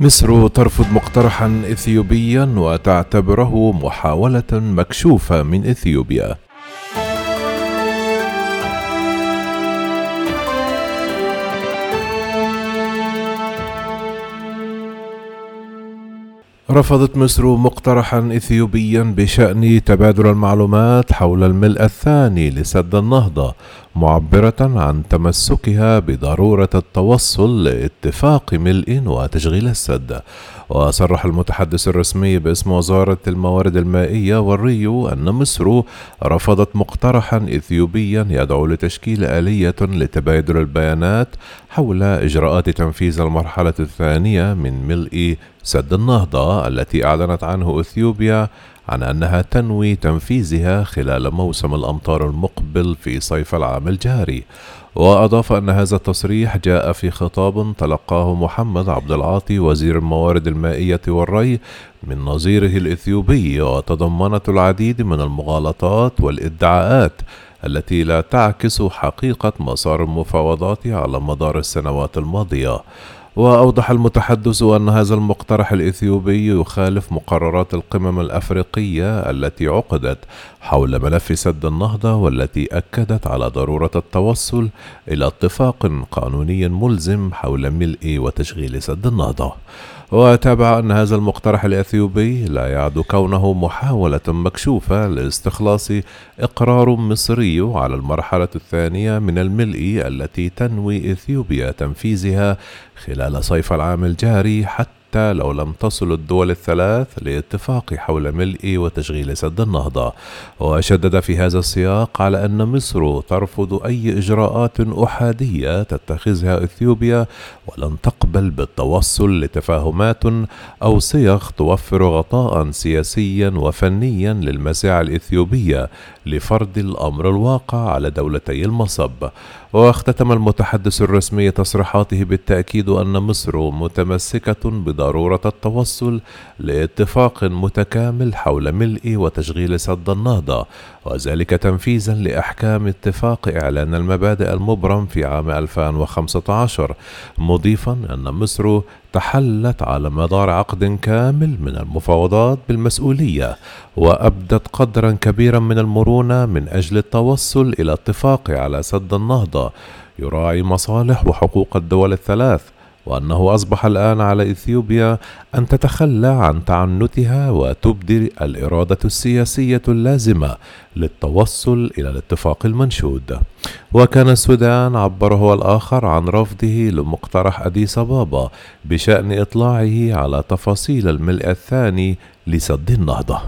مصر ترفض مقترحا اثيوبيا وتعتبره محاولة مكشوفة من إثيوبيا. رفضت مصر مقترحا اثيوبيا بشأن تبادل المعلومات حول الملء الثاني لسد النهضة معبرة عن تمسكها بضرورة التوصل لاتفاق ملء وتشغيل السد. وصرح المتحدث الرسمي باسم وزارة الموارد المائية والريو أن مصر رفضت مقترحا اثيوبيا يدعو لتشكيل آلية لتبادل البيانات حول إجراءات تنفيذ المرحلة الثانية من ملء سد النهضة التي أعلنت عنه إثيوبيا عن أنها تنوي تنفيذها خلال موسم الأمطار المقبل في صيف العام الجاري. وأضاف أن هذا التصريح جاء في خطاب تلقاه محمد عبد العاطي وزير الموارد المائية والري من نظيره الإثيوبي وتضمنت العديد من المغالطات والإدعاءات التي لا تعكس حقيقة مسار المفاوضات على مدار السنوات الماضية. وأوضح المتحدث أن هذا المقترح الإثيوبي يخالف مقررات القمم الأفريقية التي عقدت حول ملف سد النهضة والتي أكدت على ضرورة التوصل إلى اتفاق قانوني ملزم حول ملء وتشغيل سد النهضة. وتابع أن هذا المقترح الأثيوبي لا يعد كونه محاولة مكشوفة لاستخلاص إقرار مصري على المرحلة الثانية من الملء التي تنوي إثيوبيا تنفيذها خلال صيف العام الجاري حتى حتى لو لم تصل الدول الثلاث لاتفاق حول ملء وتشغيل سد النهضة. وشدد في هذا السياق على أن مصر ترفض أي إجراءات أحادية تتخذها إثيوبيا ولن تقبل بالتوصل لتفاهمات أو صيغ توفر غطاء سياسيا وفنيا للمساعي الإثيوبية لفرض الأمر الواقع على دولتي المصب. واختتم المتحدث الرسمي تصريحاته بالتأكيد أن مصر متمسكة بضرورة التوصل لاتفاق متكامل حول ملء وتشغيل سد النهضة وذلك تنفيذا لأحكام اتفاق إعلان المبادئ المبرم في عام 2015 مضيفا أن مصر تحلت على مدار عقد كامل من المفاوضات بالمسؤولية وأبدت قدرا كبيرا من المرونة من أجل التوصل إلى اتفاق على سد النهضة يراعي مصالح وحقوق الدول الثلاث وأنه أصبح الآن على إثيوبيا أن تتخلى عن تعنتها وتبدي الإرادة السياسية اللازمة للتوصل إلى الاتفاق المنشود. وكان السودان عبر هو الآخر عن رفضه لمقترح أديس أبابا بشأن إطلاعه على تفاصيل الملء الثاني لسد النهضة.